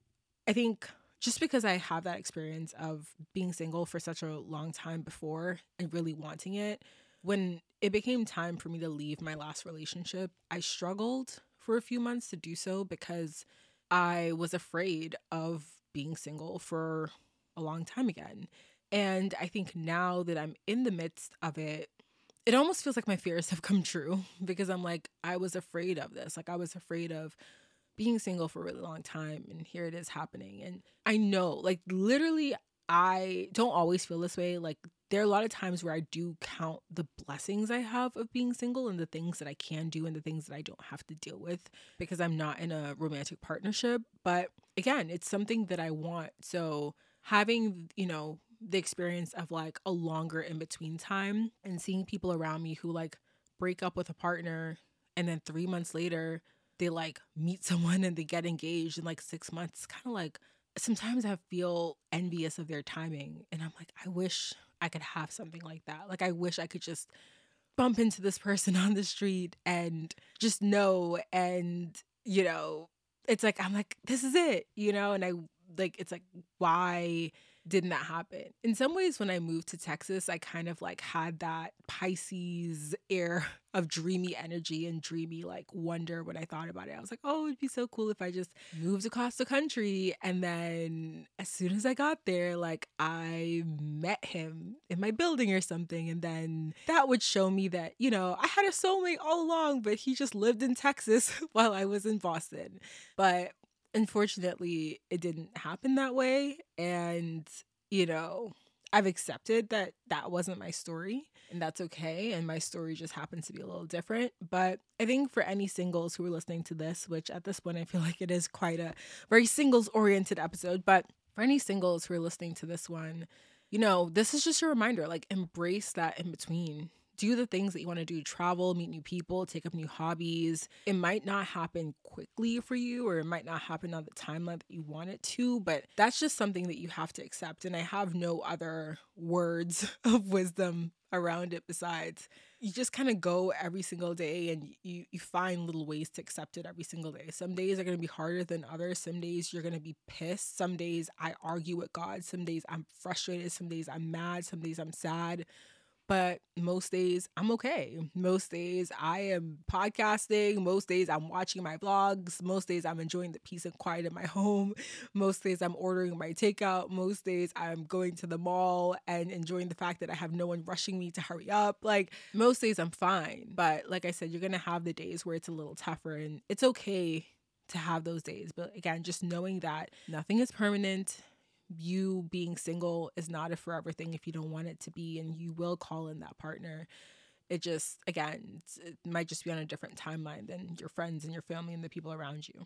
I think just because I have that experience of being single for such a long time before and really wanting it, when it became time for me to leave my last relationship, I struggled for a few months to do so because I was afraid of being single for a long time again. And I think now that I'm in the midst of it, it almost feels like my fears have come true [LAUGHS] because I'm like, I was afraid of this. Like, I was afraid of being single for a really long time. And here it is happening. And I know, like, literally, I don't always feel this way. Like, there are a lot of times where I do count the blessings I have of being single and the things that I can do and the things that I don't have to deal with because I'm not in a romantic partnership. But again, it's something that I want. So having, you know, the experience of like a longer in between time and seeing people around me who like break up with a partner and then three months later they like meet [LAUGHS] someone and they get engaged in like six months, kind of like sometimes I feel envious of their timing. And I'm like, I wish I could have something like that. Like, I wish I could just bump into this person [LAUGHS] on the street and just know. And, you know, it's like, I'm like, this is it, you know? And I like, it's like, why didn't that happen? In some ways, when I moved to Texas, I kind of like had that Pisces air [LAUGHS] of dreamy energy and dreamy like wonder when I thought about it. I was like, oh, it'd be so cool if I just moved across the country. And then as soon as I got there, like I met him in my building or something. And then that would show me that, you know, I had a soulmate all along, but he just lived in Texas [LAUGHS] while I was in Boston. But unfortunately, it didn't happen that way. And, you know, I've accepted that that wasn't my story and that's okay. And my story just happens to be a little different. But I think for any singles who are listening to this, which at this point I feel [LAUGHS] like it is quite a very singles oriented episode, but for any singles who are listening to this one, you know, this is just a reminder like embrace that in between do the things that you want to do travel, meet new people, take up new hobbies. It might not happen quickly for you, or it might not happen on the timeline that you want it to, but that's just something that you have to accept. And I have no other words [LAUGHS] of wisdom around it besides you just kind of go every single day and you you find little ways to accept it every single day. Some days are going to be harder than others. Some days you're going to be pissed. Some days I argue with God. Some days I'm frustrated. Some days I'm mad. Some days I'm sad. But most days I'm okay. Most days I am podcasting. Most days I'm watching my vlogs. Most days I'm enjoying the peace and quiet in my [LAUGHS] home. Most days I'm ordering my takeout. Most days I'm going to the mall and enjoying the fact that I have no one rushing me to hurry up. Like most days I'm fine. But like I said, you're going to have the days where it's a little tougher and it's okay to have those days. But again, just knowing that nothing is permanent you being single is not a forever thing if you don't want it to be, and you will call in that partner. It just, again, it might just be on a different timeline than your friends and your family and the people around you.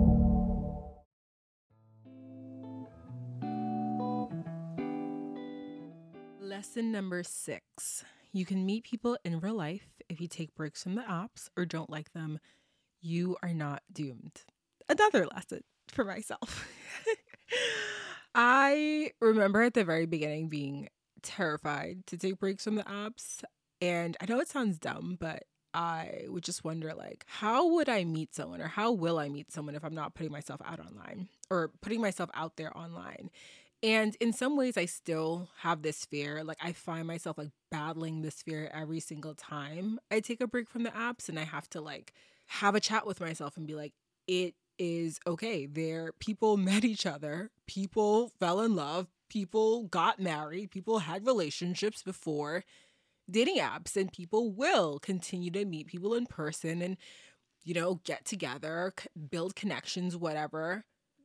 Lesson number six you can meet people in real life if you take breaks from the apps or don't like them. You are not doomed. Another lesson for myself. [LAUGHS] I remember at the very beginning being terrified to take breaks from the apps. And I know it sounds dumb, but I would just wonder like how would I meet someone or how will I meet someone if I'm not putting myself out online or putting myself out there online? And in some ways, I still have this fear. Like, I find myself like battling this fear every single time I take a break from the apps and I have to like have a chat with myself and be like, it is okay. There, people [LAUGHS] met each other, people fell in love, people got married, people had relationships before dating apps, and people will continue to meet people in person and, you know, get together, build connections, whatever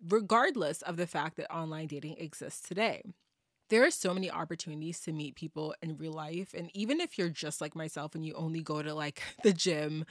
regardless of the fact that online dating exists today. There are so many opportunities to meet people in real life. And even if you're just like myself and you only go to like [LAUGHS] the gym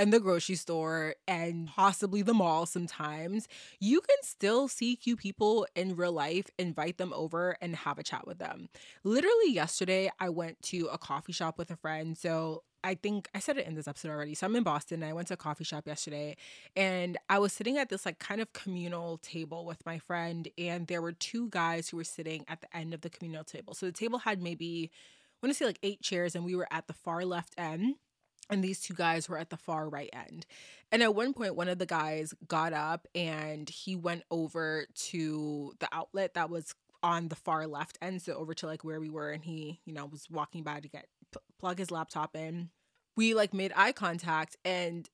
and the grocery store and possibly the mall sometimes, you can still see cute people in real life, invite them over and have a chat with them. Literally, yesterday, I went to a coffee shop with a friend. So I think I said it in this episode already. So I'm in Boston. And I went to a coffee shop yesterday and I was sitting at this like kind of communal table with my friend and there were two guys who were sitting at the end of the communal table. So the table had maybe I want to say like eight chairs and we were at the far left end and these two guys were at the far right end. And at one point one of the guys got up and he went over to the outlet that was on the far left end so over to like where we were and he you know was walking by to get plug his laptop in. We like made eye contact and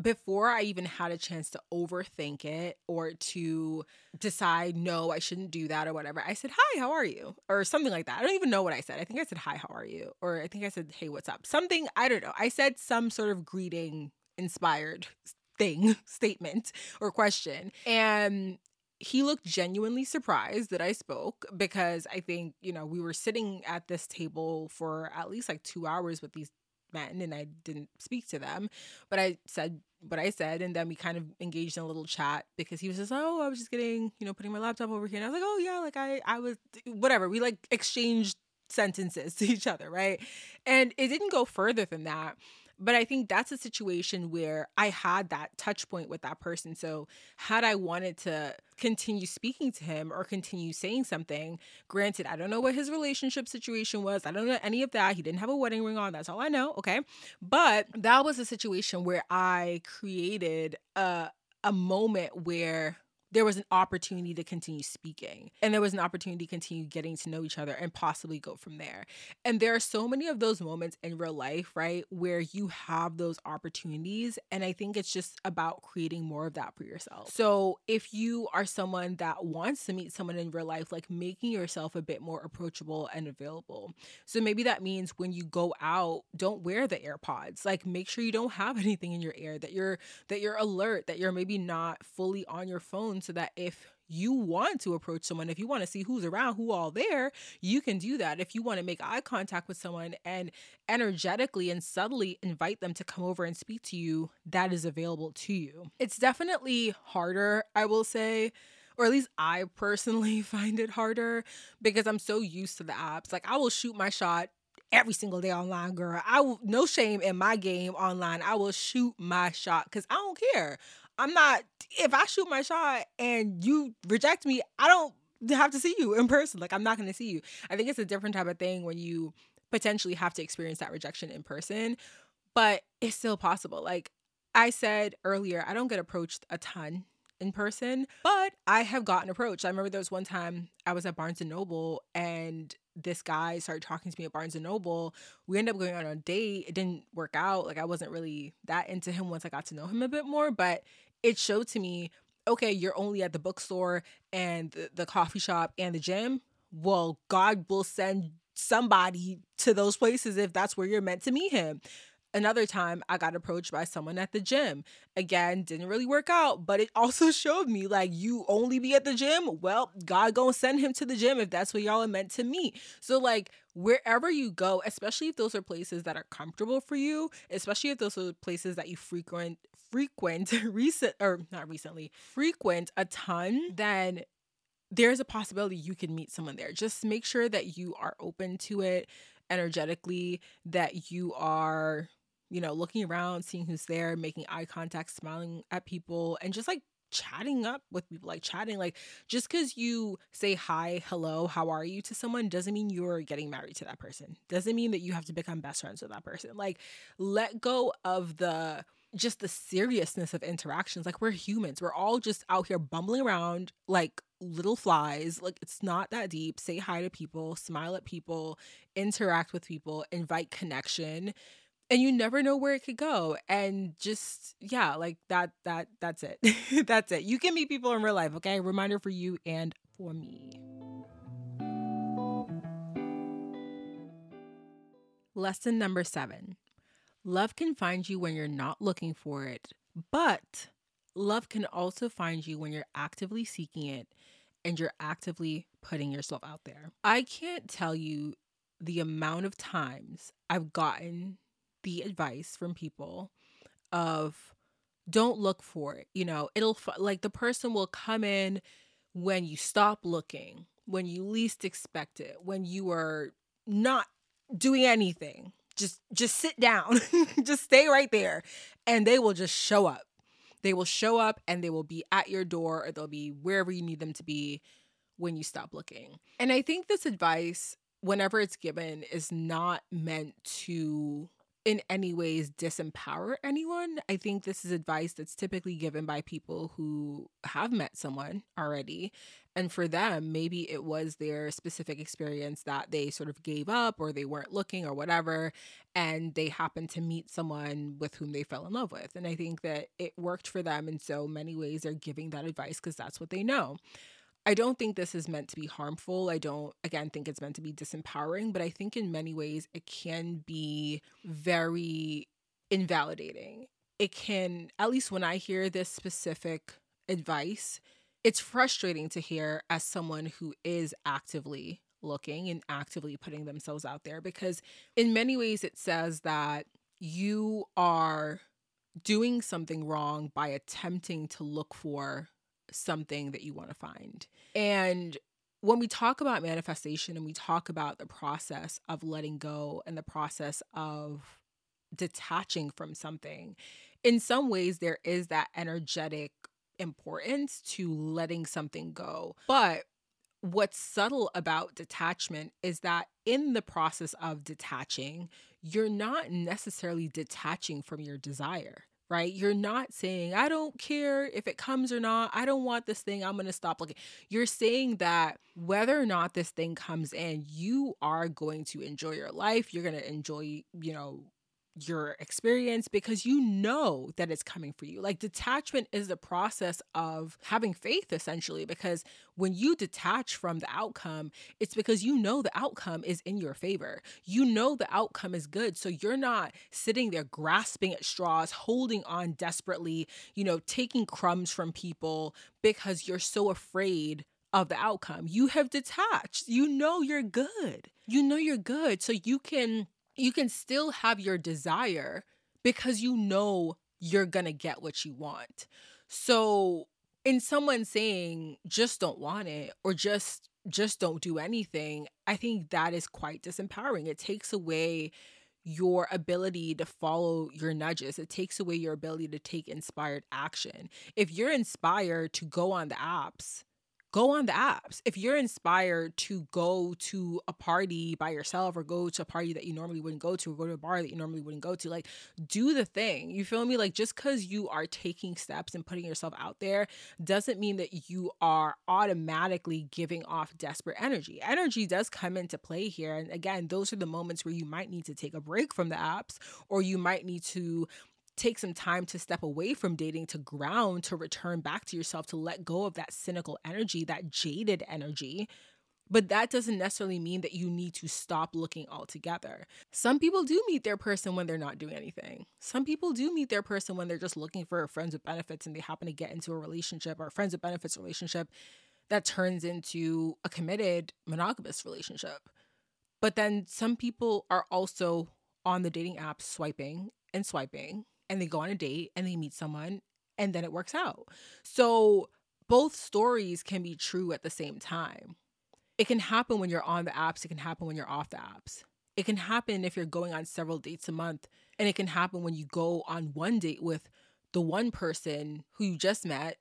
before I even had a chance to overthink it or to decide, no, I shouldn't do that or whatever, I said, Hi, how are you? Or something like that. I don't even know what I said. I think I said, Hi, how are you? Or I think I said, Hey, what's up? Something, I don't know. I said some sort of greeting inspired [LAUGHS] thing, [LAUGHS] statement, or question. And he looked genuinely surprised that I spoke because I think, you know, we were sitting at this table for at least like two hours with these men and I didn't speak to them. But I said what I said and then we kind of engaged in a little chat because he was just, oh, I was just getting, you know, putting my laptop over here. And I was like, oh yeah, like I I was whatever. We like exchanged sentences [LAUGHS] to each other, right? And it didn't go further than that. But I think that's a situation where I had that touch point with that person. So, had I wanted to continue speaking to him or continue saying something, granted, I don't know what his relationship situation was. I don't know any of that. He didn't have a wedding ring on. That's all I know. Okay. But that was a situation where I created a, a moment where there was an opportunity to continue speaking and there was an opportunity to continue getting to know each other and possibly go from there. And there are so many of those moments in real life, right, where you have those opportunities. And I think it's just about creating more of that for yourself. So if you are someone that wants to meet someone in real life, like making yourself a bit more approachable and available. So maybe that means when you go out, don't wear the AirPods. Like make sure you don't have [LAUGHS] anything in your ear, that you're that you're alert, that you're maybe not fully on your phone so that if you want to approach someone, if you want to see who's around, who all there, you can do that. If you want to make eye contact with someone and energetically and subtly invite them to come over and speak to you, that is available to you. It's definitely harder, I will say, or at least I personally [LAUGHS] find it harder because I'm so used to the apps. Like I will shoot my shot every single day online, girl. I will no shame in my game online. I will shoot my shot because I don't care. I'm not if I shoot my shot and you reject me, I don't have to see you in person. Like I'm not gonna see you. I think it's a different type of thing when you potentially have to experience that rejection in person, but it's still possible. Like I said earlier, I don't get approached a ton in person, but I have gotten approached. I remember there was one time I was at Barnes and Noble and this guy started talking to me at Barnes and Noble. We ended up going on a date. It didn't work out. Like I wasn't really that into him once I got to know him a bit more, but it showed to me, okay, you're only at the bookstore and the, the coffee shop and the gym. Well, God will send somebody to those places if that's where you're meant to meet him. Another time I got approached by someone at the gym. Again, didn't really work out, but it [LAUGHS] also showed me like you only be at the gym. Well, God gonna send him to the gym if that's where y'all are meant to meet. So like wherever you go, especially if those are places that are comfortable for you, especially if those are places that you frequent frequent [LAUGHS] recent or not recently, frequent a ton, then there's a possibility you can meet someone there. Just make sure that you are open to it energetically, that you are you know, looking around, seeing who's there, making eye contact, smiling at people, and just like chatting up with people, like chatting. Like, just because you say hi, hello, how are you to someone doesn't mean you're getting married to that person. Doesn't mean that you have to become best friends with that person. Like, let go of the just the seriousness of interactions. Like, we're humans, we're all just out here bumbling around like little flies. Like, it's not that deep. Say hi to people, smile at people, interact with people, invite connection and you never know where it could go and just yeah like that that that's it. [LAUGHS] That's it. You can meet people in real life okay? Reminder for you and for me. Lesson number seven. Love can find you when you're not looking for it but love can also find you when you're actively seeking it and you're actively putting yourself out there. I can't tell you the amount of times i've gotten the advice from people of don't look for it. You know, it'll like the person will come in when you stop looking, when you least expect it, when you are not doing anything. Just just sit down. [LAUGHS] just stay right there and they will just show up. They will show up and they will be at your door or they'll be wherever you need them to be when you stop looking. And I think this advice whenever it's given is not meant to in any ways disempower anyone. I think this is advice that's typically given by people who have met someone already. And for them, maybe it was their specific experience that they sort of gave up or they weren't looking or whatever. And they happened to meet someone with whom they fell in love with. And I think that it worked for them in so many ways. They're giving that advice because that's what they know. I don't think this is meant to be harmful. I don't, again, think it's meant to be disempowering, but I think in many ways it can be very invalidating. It can, at least when I hear this specific advice, it's frustrating to hear as someone who is actively looking and actively putting themselves out there because in many ways it says that you are doing something wrong by attempting to look for something that you want to find. And when we talk about manifestation and we talk about the process of letting go and the process of detaching from something, in some ways, there is that energetic importance to letting something go. But what's subtle about detachment is that in the process of detaching, you're not necessarily detaching from your desire right? You're not saying, I don't care if it comes or not. I don't want this thing. I'm going to stop looking. You're saying that whether or not this thing comes in, you are going to enjoy your life. You're going to enjoy, you know, your experience because you know that it's coming for you. Like detachment is the process of having faith essentially because when you detach from the outcome, it's because you know the outcome is in your favor. You know the outcome is good. So you're not sitting there grasping at straws, holding on desperately, you know, taking crumbs from people because you're so afraid of the outcome. You have detached. You know you're good. You know you're good. So you can you can still have your desire because you know you're going to get what you want. So, in someone saying just don't want it or just just don't do anything, I think that is quite disempowering. It takes away your ability to follow your nudges. It takes away your ability to take inspired action. If you're inspired to go on the apps go on the apps. If you're inspired to go to a party by yourself or go to a party that you normally wouldn't go to or go to a bar that you normally wouldn't go to, like do the thing. You feel me? Like just because you are taking steps and putting yourself out there doesn't mean that you are automatically giving off desperate energy. Energy does come into play here. And again, those are the moments where you might need to take a break from the apps or you might need to take some time to step away from dating to ground to return back to yourself to let go of that cynical energy that jaded energy but that doesn't necessarily mean that you need to stop looking altogether. Some people do meet their person when they're not doing anything. Some people do meet their person when they're just looking for friends with benefits and they happen to get into a relationship or a friends with benefits relationship that turns into a committed monogamous relationship. But then some people are also on the dating apps swiping and swiping and they go on a date and they meet someone and then it works out. So both stories can be true at the same time. It can happen when you're on the apps, it can happen when you're off the apps. It can happen if you're going on several dates a month, and it can happen when you go on one date with the one person who you just met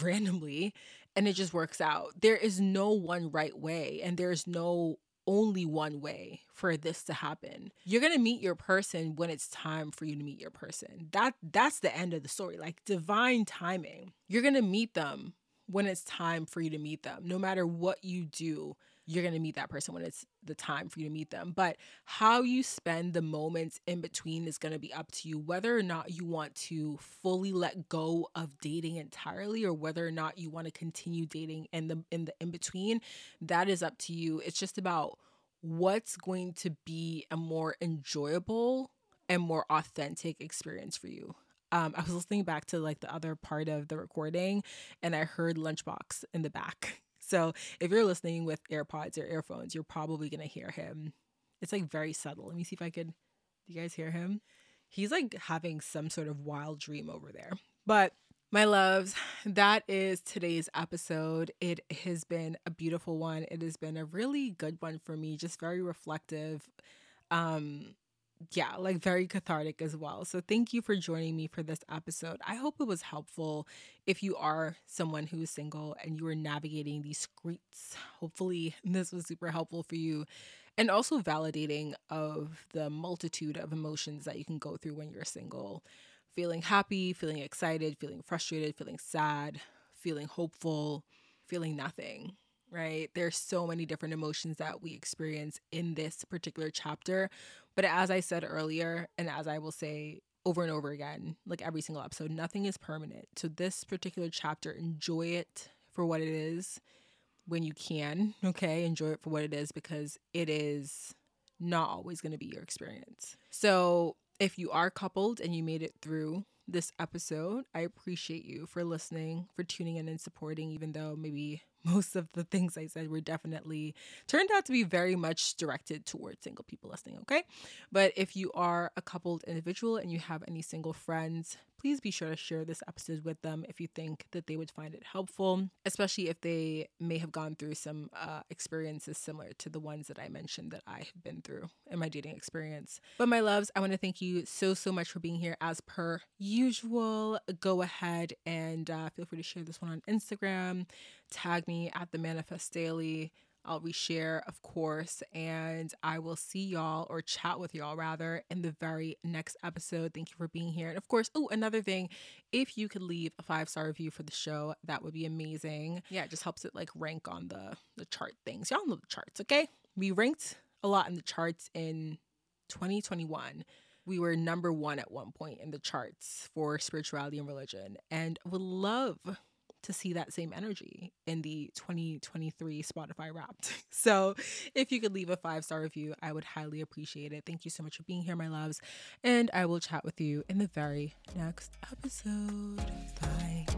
randomly and it just works out. There is no one right way, and there's no only one way for this to happen. You're going to meet your person when it's time for you to meet your person. That that's the end of the story. Like divine timing. You're going to meet them when it's time for you to meet them. No matter what you do, you're going to meet that person when it's the time for you to meet them. But how you spend the moments in between is going to be up to you whether or not you want to fully let go of dating entirely or whether or not you want to continue dating in the in the in between. That is up to you. It's just about what's going to be a more enjoyable and more authentic experience for you. Um, I was listening back to like the other part of the recording and I heard Lunchbox in the back So if you're listening with AirPods or earphones, you're probably gonna hear him. It's like very subtle. Let me see if I could. Do you guys hear him? He's like having some sort of wild dream over there. But my loves, that is today's episode. It has been a beautiful one. It has been a really good one for me, just very reflective. Um, yeah, like very cathartic as well. So thank you for joining me for this episode. I hope it was helpful if you are someone who is single and you are navigating these streets. Hopefully [LAUGHS] this was super helpful for you and also validating of the multitude of emotions that you can go through when you're single. Feeling happy, feeling excited, feeling frustrated, feeling sad, feeling hopeful, feeling nothing right? There's so many different emotions that we experience in this particular chapter, but as I said earlier, and as I will say over and over again, like every single episode, nothing is permanent. So, this particular chapter, enjoy it for what it is when you can, okay? Enjoy it for what it is because it is not always going to be your experience. So, if you are coupled and you made it through this episode, I appreciate you for listening, for tuning in and supporting, even though maybe most of the things I said were definitely turned out to be very much directed towards single people listening, okay? But if you are a coupled individual and you have any single friends, please be sure to share this episode with them if you think that they would find it helpful, especially if they may have gone through some uh, experiences similar to the ones that I mentioned that I have been through in my dating experience. But my loves, I want to thank you so, so much for being here as per usual. Go ahead and uh, feel free to share this one on Instagram, tag me at the Manifest Daily uh, I'll reshare, of course, and I will see y'all or chat with y'all rather in the very next episode. Thank you for being here. And of course, oh, another thing, if you could leave a five star review for the show, that would be amazing. Yeah, it just helps it like rank on the the chart things. Y'all know the charts, okay? We ranked a lot in the charts in 2021 we were number one at one point in the charts for spirituality and religion and would love to see that same energy in the 2023 Spotify Wrapped. [LAUGHS] So, if you could leave a five star review, I would highly appreciate it. Thank you so much for being here, my loves. And I will chat with you in the very next episode. Bye.